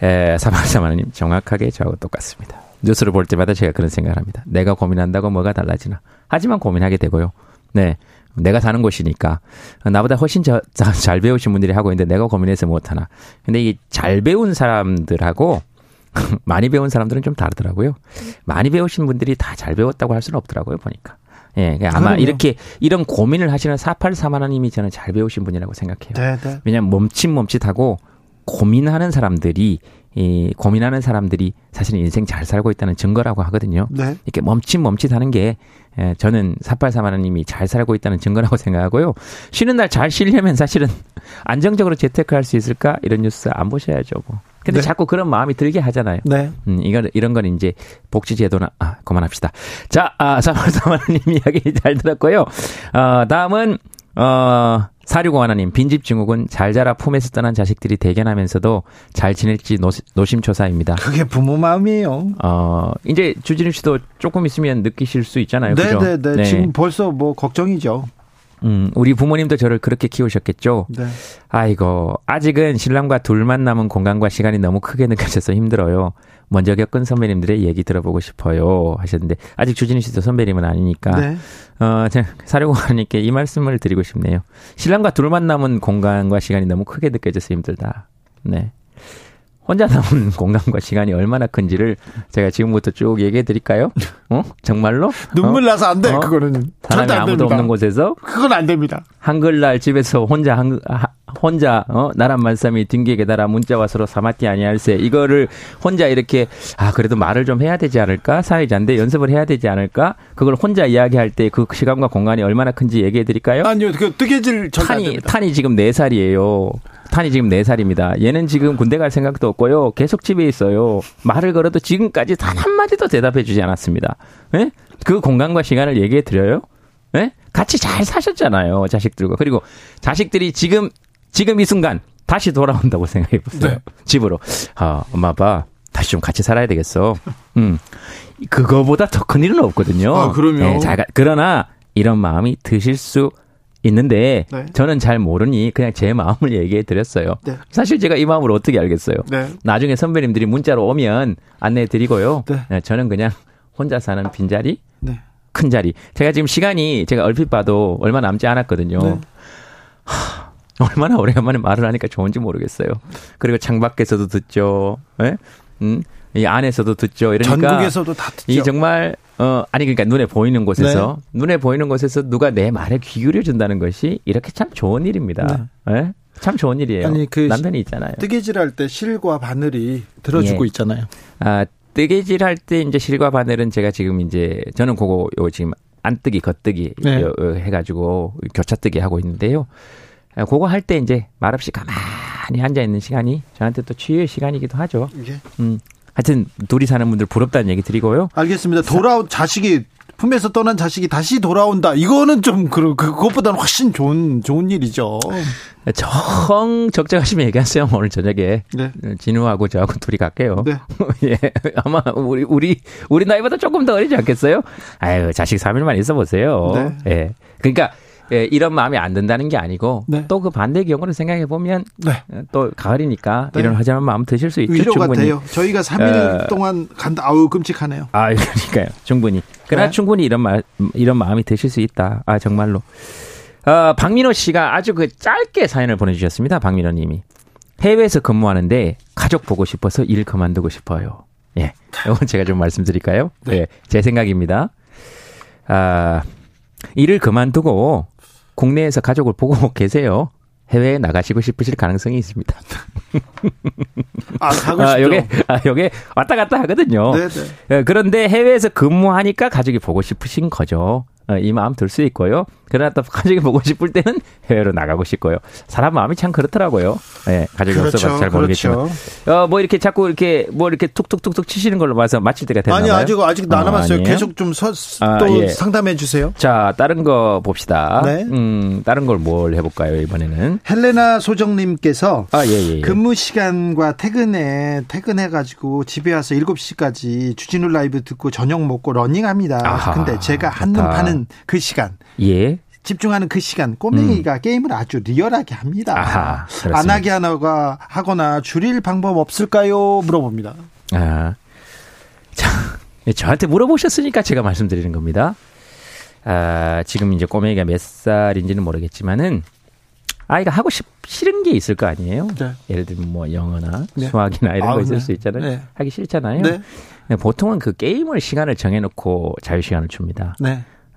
에, 사만사만님 정확하게 저하고 똑같습니다. 뉴스를 볼 때마다 제가 그런 생각을 합니다. 내가 고민한다고 뭐가 달라지나. 하지만 고민하게 되고요. 네. 내가 사는 곳이니까. 나보다 훨씬 저, 잘 배우신 분들이 하고 있는데 내가 고민해서 못하나. 근데 이 잘 배운 사람들하고 많이 배운 사람들은 좀 다르더라고요. 많이 배우신 분들이 다 잘 배웠다고 할 수는 없더라고요, 보니까. 예, 그러니까 아마 그럼요. 이렇게 이런 고민을 하시는 483하나님이 저는 잘 배우신 분이라고 생각해요. 네, 네. 왜냐하면 멈칫멈칫하고 고민하는 사람들이 이 고민하는 사람들이 사실 인생 잘 살고 있다는 증거라고 하거든요. 네. 이렇게 멈칫멈칫하는 게 예, 저는 483하나님이 잘 살고 있다는 증거라고 생각하고요. 쉬는 날 잘 쉬려면 사실은 안정적으로 재테크할 수 있을까 이런 뉴스 안 보셔야죠. 뭐. 근데 네. 자꾸 그런 마음이 들게 하잖아요. 네. 음, 이건 이런 건 이제 복지 제도나 아 그만합시다. 자, 아, 사마사마님 이야기 잘 들었고요. 어, 다음은 어, 사류공 하나님, 빈집 증후군 잘 자라 품에서 떠난 자식들이 대견하면서도 잘 지낼지 노심 초사입니다.
그게 부모 마음이에요.
어, 이제 주진우 씨도 조금 있으면 느끼실 수 있잖아요.
네네네. 네, 네. 네. 지금 벌써 뭐 걱정이죠.
음, 우리 부모님도 저를 그렇게 키우셨겠죠. 네. 아이고, 아직은 신랑과 둘만 남은 공간과 시간이 너무 크게 느껴져서 힘들어요. 먼저 겪은 선배님들의 얘기 들어보고 싶어요. 하셨는데, 아직 주진우 씨도 선배님은 아니니까, 네. 어, 사령관님께 이 말씀을 드리고 싶네요. 신랑과 둘만 남은 공간과 시간이 너무 크게 느껴져서 힘들다. 네. 혼자 남은 공간과 시간이 얼마나 큰지를 제가 지금부터 쭉 얘기해 드릴까요? 어? 정말로?
눈물 어? 나서 안 돼, 어? 그거는.
사람이 아무도 됩니다. 없는 곳에서?
그건 안 됩니다.
한글날 집에서 혼자, 한, 혼자, 어? 나란 말씀이 딩기에 달아 문자와 서로 사마티 아니할세. 이거를 혼자 이렇게, 아, 그래도 말을 좀 해야 되지 않을까? 사회자인데 연습을 해야 되지 않을까? 그걸 혼자 이야기할 때 그 시간과 공간이 얼마나 큰지 얘기해 드릴까요?
아니요, 그 뜨개질
탄이, 탄이 지금 4 살이에요. 탄이 지금 4살입니다. 얘는 지금 군대 갈 생각도 없고요. 계속 집에 있어요. 말을 걸어도 지금까지 단 한마디도 대답해 주지 않았습니다. 예? 그 공간과 시간을 얘기해 드려요? 예? 같이 잘 사셨잖아요. 자식들과. 그리고 자식들이 지금, 지금 이 순간 다시 돌아온다고 생각해 보세요. 네. 집으로. 아, 엄마, 아빠, 다시 좀 같이 살아야 되겠어. 음. 그거보다 더 큰 일은 없거든요.
아, 그럼요. 네, 잘,
그러나 이런 마음이 드실 수 있는데 네. 저는 잘 모르니 그냥 제 마음을 얘기해 드렸어요. 네. 사실 제가 이 마음을 어떻게 알겠어요. 네. 나중에 선배님들이 문자로 오면 안내해 드리고요. 네. 네, 저는 그냥 혼자 사는 빈자리, 네. 큰 자리. 제가 지금 시간이 제가 얼핏 봐도 얼마 남지 않았거든요. 하, 얼마나 오래간만에 말을 하니까 좋은지 모르겠어요. 그리고 창밖에서도 듣죠. 예? 음, 이 안에서도 듣죠. 이러니까
전국에서도 다 듣죠.
이 정말 어 아니 그러니까 눈에 보이는 곳에서 네. 눈에 보이는 곳에서 누가 내 말에 귀 기울여 준다는 것이 이렇게 참 좋은 일입니다. 네. 네? 참 좋은 일이에요. 아니 그 남편이 있잖아요.
뜨개질 할 때 실과 바늘이 들어주고 예. 있잖아요.
아 뜨개질 할 때 이제 실과 바늘은 제가 지금 이제 저는 그거 요 지금 안뜨기 겉뜨기 네. 해가지고 교차뜨기 하고 있는데요. 아, 그거 할 때 이제 말없이 가만히 앉아 있는 시간이 저한테 또 치유의 시간이기도 하죠. 예. 음. 하여튼 둘이 사는 분들 부럽다는 얘기 드리고요.
알겠습니다. 돌아온 자식이 품에서 떠난 자식이 다시 돌아온다. 이거는 좀 그, 그것보다는 훨씬 좋은 좋은 일이죠.
정 적정하시면 얘기하세요. 오늘 저녁에 네. 진우하고 저하고 둘이 갈게요. 네. 예, 아마 우리 우리 우리 나이보다 조금 더 어리지 않겠어요? 아유 자식 3일만 있어 보세요. 네. 예, 그러니까. 예, 이런 마음이 안 든다는 게 아니고 네. 또그 반대의 경우를 생각해 보면 네. 또 가을이니까 네. 이런 허전한 마음 드실 수 있죠.
위로 충분히. 같아요. 저희가 3일 어, 동안 간다. 아우 끔찍하네요.
아 그러니까요. 충분히. 그러나 네. 충분히 이런 마 이런 마음이 드실 수 있다. 아 정말로. 어, 박민호 씨가 아주 그 짧게 사연을 보내주셨습니다. 박민호 님이. 해외에서 근무하는데 가족 보고 싶어서 일 그만두고 싶어요. 예. 이건 제가 좀 말씀드릴까요? 네. 예, 제 생각입니다. 아, 일을 그만두고 국내에서 가족을 보고 계세요. 해외에 나가시고 싶으실 가능성이 있습니다.
아, 가고 싶죠. 아,
요게, 아, 요게 왔다 갔다 하거든요. 네네. 네. 예, 그런데 해외에서 근무하니까 가족이 보고 싶으신 거죠. 어, 이 마음 들 수 있고요. 그러나 또 가족이 보고 싶을 때는 해외로 나가고 싶고요. 사람 마음이 참 그렇더라고요. 예, 가족이 그렇죠, 없어서 잘 모르겠지만. 그렇죠. 어, 뭐 이렇게 자꾸 이렇게 뭐 이렇게 툭툭툭툭 치시는 걸로 봐서 마칠 때가 됐나요?
아니, 아직 아직 안 남았어요. 어, 계속 좀 서, 아, 또 예. 상담해 주세요.
자, 다른 거 봅시다. 네. 음, 다른 걸 뭘 해볼까요, 이번에는?
헬레나 소정님께서 아, 예, 예, 예. 근무 시간과 퇴근에, 퇴근해가지고 집에 와서 7시까지 주진우 라이브 듣고 저녁 먹고 러닝합니다. 아하, 근데 제가 한눈 파는 그 시간. 예. 집중하는 그 시간 꼬맹이가 음. 게임을 아주 리얼하게 합니다. 아하, 안 하게 하나가 하거나 줄일 방법 없을까요? 물어봅니다. 아,
자, 저한테 물어보셨으니까 제가 말씀드리는 겁니다. 아, 지금 이제 꼬맹이가 몇 살인지는 모르겠지만은 아이가 하고 싶, 싫은 게 있을 거 아니에요? 네. 예를 들면 뭐 영어나 네. 수학이나 이런 아, 거 있을 네. 수 있잖아요. 네. 하기 싫잖아요. 네. 보통은 그 게임을 시간을 정해놓고 자유 시간을 줍니다.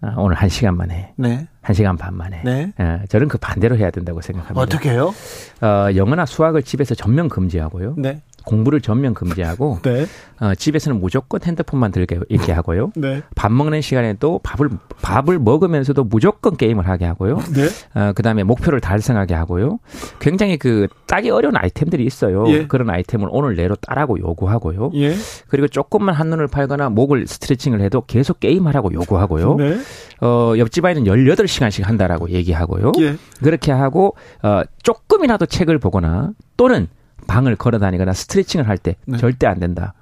네. 아, 오늘 한 시간 만에. 네. 한 시간 반 만에. 네. 어, 저는 그 반대로 해야 된다고 생각합니다.
어떻게 해요?
어, 영어나 수학을 집에서 전면 금지하고요. 네. 공부를 전면 금지하고 네. 어, 집에서는 무조건 핸드폰만 들게 있게 하고요. 네. 밥 먹는 시간에도 밥을 밥을 먹으면서도 무조건 게임을 하게 하고요. 네. 어, 그다음에 목표를 달성하게 하고요. 굉장히 그 따기 어려운 아이템들이 있어요. 예. 그런 아이템을 오늘 내로 따라고 요구하고요. 예. 그리고 조금만 한눈을 팔거나 목을 스트레칭을 해도 계속 게임하라고 요구하고요. 네. 어, 옆집 아이는 18시간씩 한다라고 얘기하고요. 예. 그렇게 하고 어, 조금이라도 책을 보거나 또는 방을 걸어 다니거나 스트레칭을 할때 네. 절대 안 된다.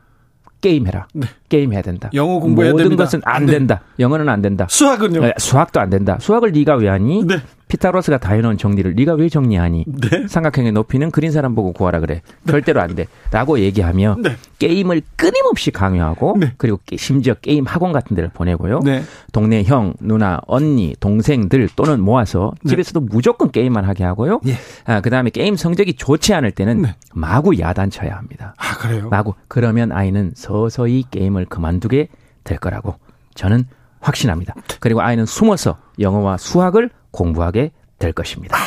게임해라. 네. 게임해야 된다.
영어 공부해야
모든
됩니다.
것은 안, 안 된다. 영어는 안 된다.
수학은요? 네,
수학도 안 된다. 수학을 네가 왜 하니? 네. 피타고라스가 다 해놓은 정리를 네가 왜 정리하니? 네. 삼각형의 높이는 그린 사람 보고 구하라 그래. 네. 절대로 안 돼. 라고 얘기하며 네. 게임을 끊임없이 강요하고 네. 그리고 심지어 게임 학원 같은 데를 보내고요. 네. 동네 형, 누나, 언니, 동생들 또는 모아서 네. 집에서도 무조건 게임만 하게 하고요. 예. 아, 그다음에 게임 성적이 좋지 않을 때는 네. 마구 야단쳐야 합니다.
아, 그래요?
마구. 그러면 아이는 서서히 게임을 그만두게 될 거라고 저는 확신합니다. 그리고 아이는 숨어서 영어와 수학을 공부하게 될 것입니다.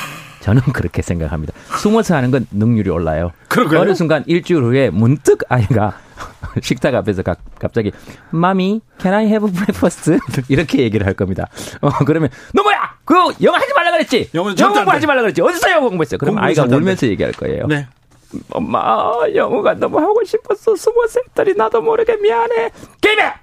저는 그렇게 생각합니다. 숨어서 하는 건 능률이 올라요.
그럴까요?
어느 순간 일주일 후에 문득 아이가 식탁 앞에서 가, 갑자기 마미 can I have breakfast 이렇게 얘기를 할 겁니다. 어 그러면 너 뭐야? 그 영어 하지 말라 그랬지. 영어 공부하지 말라 그랬지. 어디서 영어 공부했어? 그럼 아이가 울면서 얘기할 거예요. 네. 엄마 영어가 너무 하고 싶었어. 숨어서 했더니 나도 모르게 미안해. 게임해.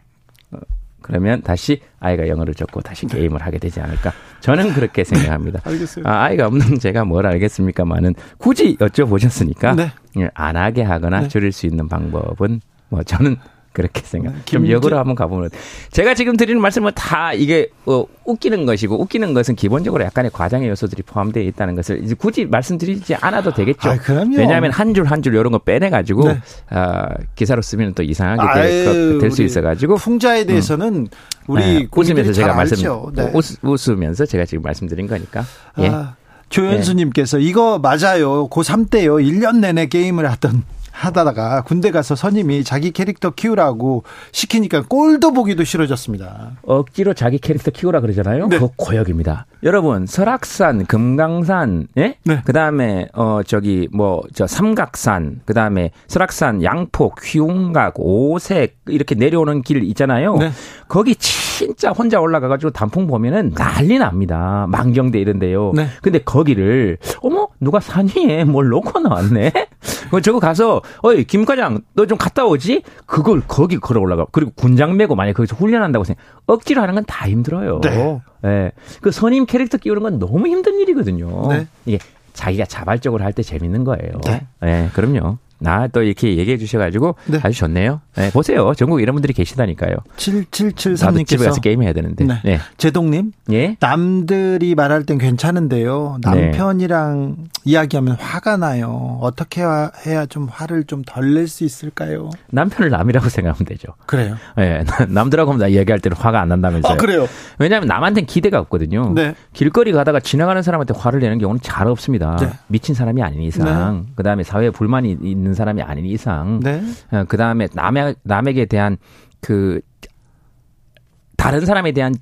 그러면 다시 아이가 영어를 적고 다시 네. 게임을 하게 되지 않을까. 저는 그렇게 생각합니다.
알겠어요.
아, 이가 없는 제가 뭘 알겠습니까만은 굳이 여쭤보셨으니까 네. 안 하게 하거나 네. 줄일 수 있는 방법은 뭐 저는 그렇게 생각. 네, 좀 역으로 한번 가보면 제가 지금 드리는 말씀은 다 이게 어, 웃기는 것이고 웃기는 것은 기본적으로 약간의 과장의 요소들이 포함되어 있다는 것을 굳이 말씀드리지 않아도 되겠죠. 아, 왜냐하면 한 줄 한 줄 이런 거 빼내 가지고 네. 어, 기사로 쓰면 또 이상하게 될 수 있어 가지고
풍자에 대해서는 음. 우리 네,
웃으면서 제가 말씀 네. 웃, 으면서 제가 지금 말씀드린 거니까. 예. 아.
조현수님께서 이거 맞아요. 고3 때요. 1년 내내 게임을 하던 하다가 군대 가서 선임이 자기 캐릭터 키우라고 시키니까 꼴도 보기도 싫어졌습니다.
억지로 자기 캐릭터 키우라 그러잖아요. 네. 그거 고역입니다. 여러분 설악산, 금강산, 예? 네. 그다음에 어 저기 뭐 저 삼각산, 그다음에 설악산, 양폭, 휘웅각, 오색 이렇게 내려오는 길 있잖아요. 네. 거기 진짜 혼자 올라가 가지고 단풍 보면은 난리 납니다. 만경대 이런데요. 네. 근데 거기를 어머 누가 산 위에 뭘 놓고 나왔네? 저거 가서 어이 김 과장 너 좀 갔다 오지? 그걸 거기 걸어 올라가. 그리고 군장 메고 만약 거기서 훈련한다고 생각. 억지로 하는 건 다 힘들어요. 네. 네. 그 선임 캐릭터 끼우는 건 너무 힘든 일이거든요. 네. 이게 자기가 자발적으로 할 때 재밌는 거예요. 네. 네. 그럼요. 나또 이렇게 얘기해 주셔가지고 네. 아주 좋네요. 네, 보세요. 전국 이런 분들이 계시다니까요.
7773님께서
집에 가서 게임 해야 되는데. 네. 네.
제동님. 예. 남들이 말할 땐 괜찮은데요. 남편이랑 네. 이야기하면 화가 나요. 어떻게 해야 좀 화를 좀 덜 낼 수 있을까요?
남편을 남이라고 생각하면 되죠.
그래요.
네. 남들하고 나 얘기할 때는 화가 안 난다면서요.
아, 그래요.
왜냐하면 남한테는 기대가 없거든요. 네. 길거리 가다가 지나가는 사람한테 화를 내는 경우는 잘 없습니다. 네. 미친 사람이 아닌 이상. 네. 그다음에 사회에 불만이 있는 있는 사람이 아닌 이상, 네. 어, 그 다음에 남의 남에게 대한 그 다른 사람에 대한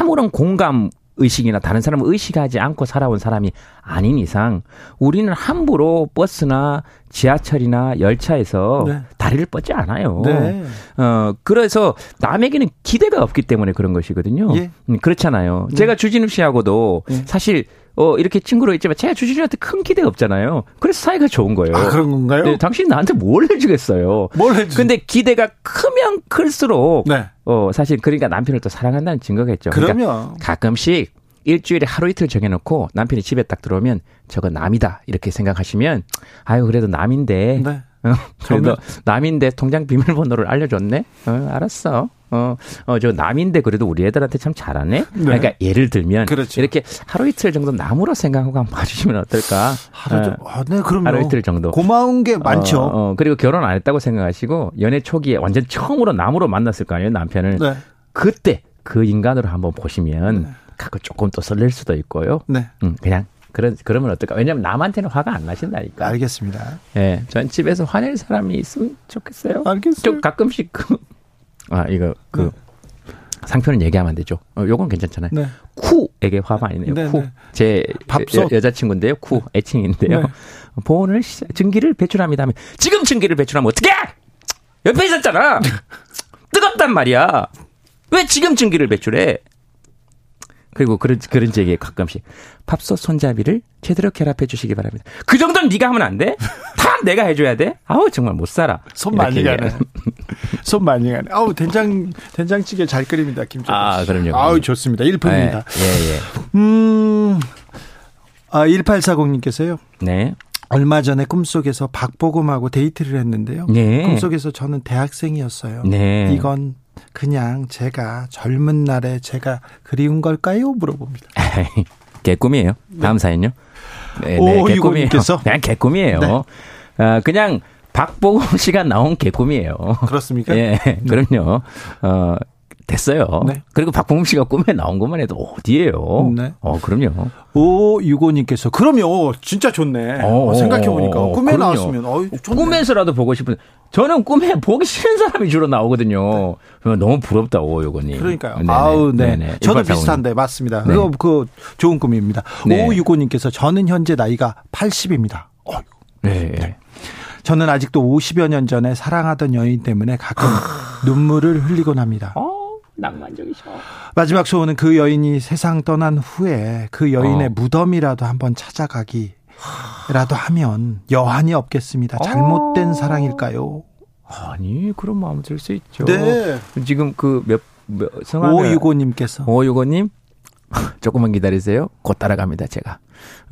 아무런 공감 의식이나 다른 사람을 의식하지 않고 살아온 사람이 아닌 이상 우리는 함부로 버스나 지하철이나 열차에서 네. 다리를 뻗지 않아요. 네. 어 그래서 남에게는 기대가 없기 때문에 그런 것이거든요. 예. 음, 그렇잖아요. 네. 제가 주진우 씨하고도 예. 사실 어, 이렇게 친구로 있지만 제가 주진우한테 큰 기대 가 없잖아요. 그래서 사이가 좋은 거예요.
아, 그런 건가요? 네,
당신 나한테 뭘 해주겠어요?
뭘 해주
근데 기대가 크면 클수록, 네. 어, 사실 그러니까 남편을 또 사랑한다는 증거겠죠.
그러면. 그러니까
가끔씩 일주일에 하루 이틀 정해놓고 남편이 집에 딱 들어오면 저거 남이다. 이렇게 생각하시면, 아유, 그래도 남인데. 네. 어, 그래도 남인데 통장 비밀번호를 알려줬네? 어, 알았어. 어, 어, 저 남인데 그래도 우리 애들한테 참 잘하네? 네. 그러니까 예를 들면. 그렇죠. 이렇게 하루 이틀 정도 남으로 생각하고 한번 봐주시면 어떨까?
하루, 어, 아, 네, 그럼
하루 이틀 정도.
고마운 게 많죠. 어,
어, 그리고 결혼 안 했다고 생각하시고 연애 초기에 완전 처음으로 남으로 만났을 거 아니에요, 남편을. 네. 그때 그 인간으로 한번 보시면 네. 가끔 조금 또 설렐 수도 있고요. 네. 음, 그냥 그런 그러면 어떨까? 왜냐면 남한테는 화가 안 나신다니까.
알겠습니다.
예, 네, 전 집에서 화낼 사람이 있으면 좋겠어요.
알겠어요. 좀
가끔씩 그 아, 이거 그 네. 상표는 얘기하면 안 되죠. 어, 요건 괜찮잖아요. 네. 쿠에게 화 많이 내요. 네, 쿠. 네. 제 밥솥. 여, 자친구인데요 쿠 네. 애칭인데요. 네. 보온을 증기를 배출합니다 하면 지금 증기를 배출하면 어떻게? 옆에 있었잖아. 뜨겁단 말이야. 왜 지금 증기를 배출해? 그리고 그런 그런 얘기에 가끔씩 밥솥 손잡이를 제대로 결합해 주시기 바랍니다. 그 정도는 네가 하면 안 돼? 다 내가 해줘야 돼? 아우 정말 못 살아.
손 많이 가네. 손 많이 가네. 아우 된장 된장찌개 잘 끓입니다 김정은.
아 그럼요.
아우 좋습니다. 1분입니다.
예, 예.
음. 아 1840님께서요.
네.
얼마 전에 꿈속에서 박보검하고 데이트를 했는데요. 네. 꿈속에서 저는 대학생이었어요. 네. 이건 그냥 제가 젊은 날에 제가 그리운 걸까요? 물어봅니다.
개꿈이에요. 다음 네. 사연요.
네, 네, 개꿈이에요.
그냥 개꿈이에요. 네. 어, 그냥 박보검 씨가 나온 개꿈이에요.
그렇습니까?
예, 그럼요. 어, 됐어요. 네. 그리고 박봉금 씨가 꿈에 나온 것만 해도 어디예요? 네. 어, 그럼요.
오, 유고님께서 그럼요. 진짜 좋네. 어, 어 생각해 보니까 어, 꿈에 그럼요. 나왔으면 어,
꿈에서라도 보고 싶은. 저는 꿈에 보기 싫은 사람이 주로 나오거든요. 네. 너무 부럽다고 요거니.
그러니까요. 네네. 아우, 네. 네네. 저도 비슷한데 맞습니다. 네. 그거 그 좋은 꿈입니다. 네. 오, 유고님께서 저는 현재 나이가 80입니다. 어이구. 네. 네. 저는 아직도 50여 년 전에 사랑하던 여인 때문에 가끔 눈물을 흘리곤 합니다.
어? 낭만적이셔.
마지막 소원은 그 여인이 세상 떠난 후에 그 여인의 어. 무덤이라도 한번 찾아가기 라도 하면 여한이 없겠습니다. 잘못된 어. 사랑일까요?
아니 그런 마음 들 수 있죠.
네.
지금 그몇
성함 오유고님께서
오유고님 조금만 기다리세요. 곧 따라갑니다 제가.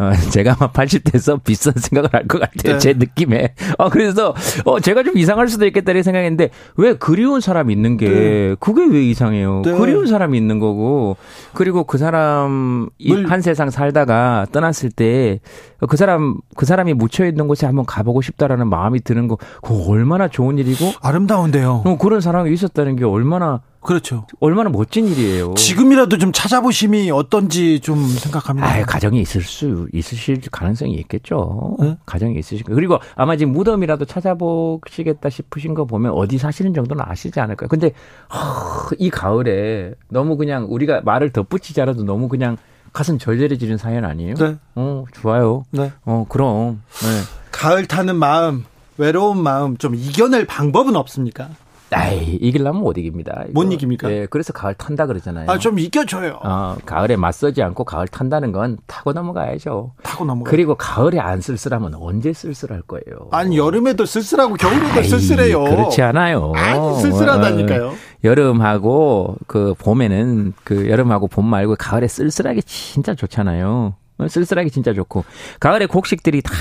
어, 제가 아마 80대에서 비싼 생각을 할 것 같아요. 네. 제 느낌에. 어, 그래서, 어, 제가 좀 이상할 수도 있겠다는 생각했는데, 왜 그리운 사람이 있는 게, 네. 그게 왜 이상해요? 네. 그리운 사람이 있는 거고, 그리고 그 사람, 한 세상 살다가 떠났을 때, 그 사람, 그 사람이 묻혀있는 곳에 한번 가보고 싶다라는 마음이 드는 거, 그거 얼마나 좋은 일이고.
아름다운데요.
어, 그런 사람이 있었다는 게 얼마나
그렇죠.
얼마나 멋진 일이에요.
지금이라도 좀 찾아보심이 어떤지 좀 생각합니다.
아, 가정이 있을 수 있으실 가능성이 있겠죠. 네? 가정이 있으실 거. 그리고 아마 지금 무덤이라도 찾아보시겠다 싶으신 거 보면 어디 사시는 정도는 아시지 않을까요? 근데 허, 이 가을에 너무 그냥 우리가 말을 덧붙이지 않아도 너무 그냥 가슴 절절해지는 사연 아니에요?
네.
어, 좋아요.
네.
어, 그럼. 네.
가을 타는 마음, 외로운 마음 좀 이겨낼 방법은 없습니까?
아이, 이길라면 못 이깁니다.
이거. 못 이깁니까?
예, 그래서 가을 탄다 그러잖아요.
아, 좀 이겨줘요.
어, 가을에 맞서지 않고 가을 탄다는 건 타고 넘어가야죠.
타고 넘어가.
그리고 가을에 안 쓸쓸하면 언제 쓸쓸할 거예요?
아니, 여름에도 쓸쓸하고 겨울에도 아이, 쓸쓸해요.
그렇지 않아요.
아니, 쓸쓸하다니까요. 어,
여름하고 그 봄에는 그 여름하고 봄 말고 가을에 쓸쓸하게 진짜 좋잖아요. 어, 쓸쓸하게 진짜 좋고 가을에 곡식들이 다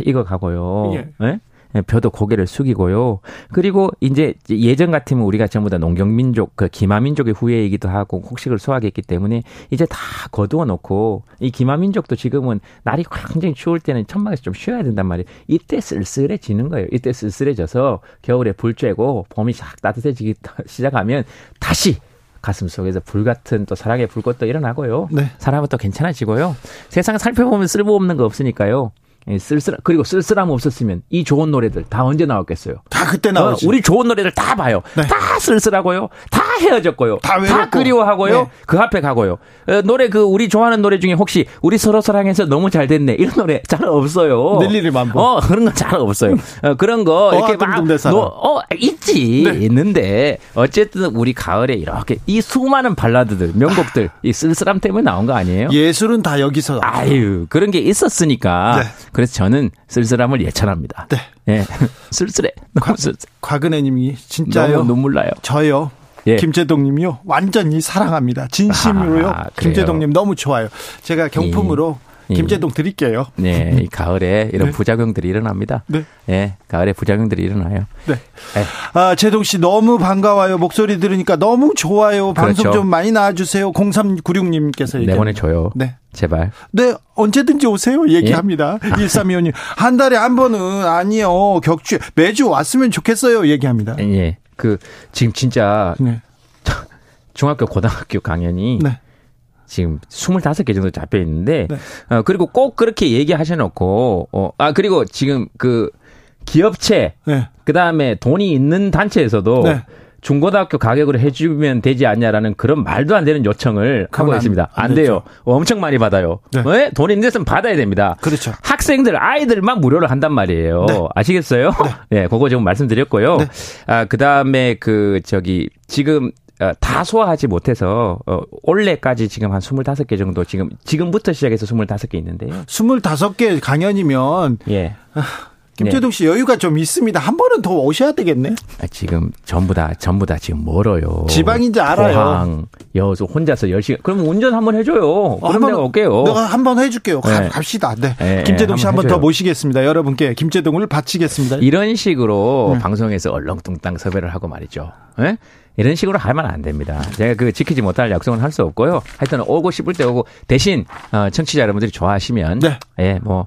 익어가고요. 예. 네? 벼도 고개를 숙이고요. 그리고 이제 예전 같으면 우리가 전부 다 농경민족, 그 기마민족의 후예이기도 하고 곡식을 수확했기 때문에 이제 다 거두어 놓고 이 기마민족도 지금은 날이 굉장히 추울 때는 천막에서 좀 쉬어야 된단 말이에요. 이때 쓸쓸해지는 거예요. 이때 쓸쓸해져서 겨울에 불 쬐고 봄이 싹 따뜻해지기 시작하면 다시 가슴 속에서 불 같은 또 사랑의 불꽃도 일어나고요. 네. 사람은 또 괜찮아지고요. 세상 살펴보면 쓸모없는 거 없으니까요. 예, 쓸쓸 그리고 쓸쓸함 없었으면 이 좋은 노래들 다 언제 나왔겠어요?
다 그때 나왔죠.
어, 우리 좋은 노래들 다 봐요. 네. 다 쓸쓸하고요. 다 헤어졌고요. 다, 다 그리워하고요. 네. 그 앞에 가고요. 어, 노래 그 우리 좋아하는 노래 중에 혹시 우리 서로 사랑해서 너무 잘 됐네 이런 노래 잘 없어요.
만보.
어 그런 건 잘 없어요. 어, 그런 거 이렇게 막 노, 어 있지 네. 있는데 어쨌든 우리 가을에 이렇게 이 수많은 발라드들 명곡들 이 쓸쓸함 때문에 나온 거 아니에요?
예술은 다 여기서
아유 그런 게 있었으니까. 네. 그래서 저는 쓸쓸함을 예찬합니다. 네. 예. 쓸쓸해. 너무 쓸쓸.
곽은혜님이 진짜요.
눈물 나요.
저요. 예. 김재동님이요. 완전히 사랑합니다. 진심으로요. 아, 김재동님 너무 좋아요. 제가 경품으로 예. 김재동 드릴게요.
네, 이 가을에 이런 네. 부작용들이 일어납니다. 네. 네, 가을에 부작용들이 일어나요. 네.
네. 아, 재동 씨 너무 반가워요. 목소리 들으니까 너무 좋아요. 방송 그렇죠. 좀 많이 나와주세요. 0396님께서
얘기합니다. 내보내줘요. 네. 제발.
네, 언제든지 오세요. 얘기합니다. 예? 1325님. 한 달에 한 번은 아니요. 격주 매주 왔으면 좋겠어요. 얘기합니다.
예. 그, 지금 진짜. 네. 중학교, 고등학교 강연이. 네. 지금 25개 정도 잡혀 있는데 네. 어 그리고 꼭 그렇게 얘기하셔 놓고 어 아 그리고 지금 그 기업체 네. 그다음에 돈이 있는 단체에서도 네. 중고등학교 가격으로 해주면 되지 않냐라는 그런 말도 안 되는 요청을 하고 있습니다. 안, 안 돼요. 엄청 많이 받아요. 네. 왜? 돈 있는 데서는 받아야 됩니다.
그렇죠.
학생들, 아이들만 무료로 한단 말이에요. 네. 아시겠어요? 네. 네, 그거 지금 말씀드렸고요. 네. 아, 그 다음에 그, 저기, 지금 어, 다 소화하지 못해서 어, 올해까지 지금 한 25개 정도 지금 지금부터 시작해서 25개 있는데요.
25개 강연이면 예. 아, 김재동 씨 여유가 좀 있습니다. 한 번은 더 오셔야 되겠네.
아, 지금 전부 다 전부 다 지금 멀어요.
지방인지 알아요. 포항,
여수 혼자서 10시간. 그럼 운전 한번 해줘요. 어, 그럼 한 번, 내가 올게요.
내가 한번 해줄게요. 네. 갑시다. 네. 네 김재동 씨 한 번 더 모시겠습니다. 여러분께 김재동을 바치겠습니다.
이런 식으로 네. 방송에서 얼렁뚱땅 섭외를 하고 말이죠. 네? 이런 식으로 하면 안 됩니다. 제가 그 지키지 못할 약속은 할 수 없고요. 하여튼 오고 싶을 때 오고 대신 어, 청취자 여러분들이 좋아하시면 네. 예, 뭐 어,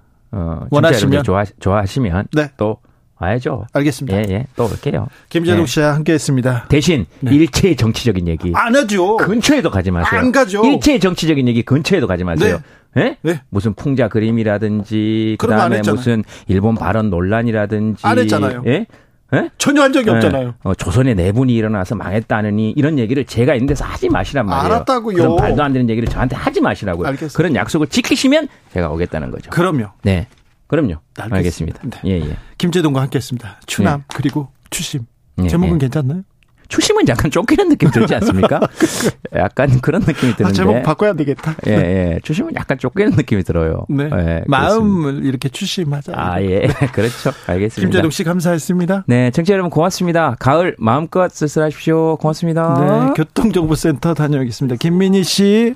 원하시면 좋아 좋아하시면 네. 또 와야죠.
알겠습니다.
예, 예. 또 올게요.
김재동 예. 씨와 함께 했습니다.
대신 네. 일체의 정치적인 얘기.
안 하죠.
근처에도 가지 마세요.
안 가죠.
일체의 정치적인 얘기 근처에도 가지 마세요. 네. 예? 네? 무슨 풍자 그림이라든지 그 다음에 무슨 일본 발언 논란이라든지
안 했잖아요. 예? 네? 전혀 한 적이 네. 없잖아요.
어, 조선의 내분이 일어나서 망했다느니 이런 얘기를 제가 있는 데서 하지 마시란 말이에요.
알았다고요.
그런 말도 안 되는 얘기를 저한테 하지 마시라고요. 알겠습니다. 그런 약속을 지키시면 제가 오겠다는 거죠.
그럼요.
네. 그럼요. 알겠습니다. 알겠습니다. 네. 예, 예.
김재동과 함께 했습니다. 추남 네. 그리고 추심. 예, 제목은 예. 괜찮나요?
추심은 약간 쫓기는 느낌 들지 않습니까? 약간 그런 느낌이 드는데. 아,
제목 바꿔야 되겠다.
예, 예. 추심은 약간 쫓기는 느낌이 들어요.
네. 예, 마음을 그렇습니다. 이렇게 추심하자.
아, 예. 그렇죠. 알겠습니다.
김재동 씨 감사했습니다.
네. 청취자 여러분 고맙습니다. 가을 마음껏 쓸쓸하십시오. 고맙습니다.
네. 교통정보센터 다녀오겠습니다. 김민희 씨.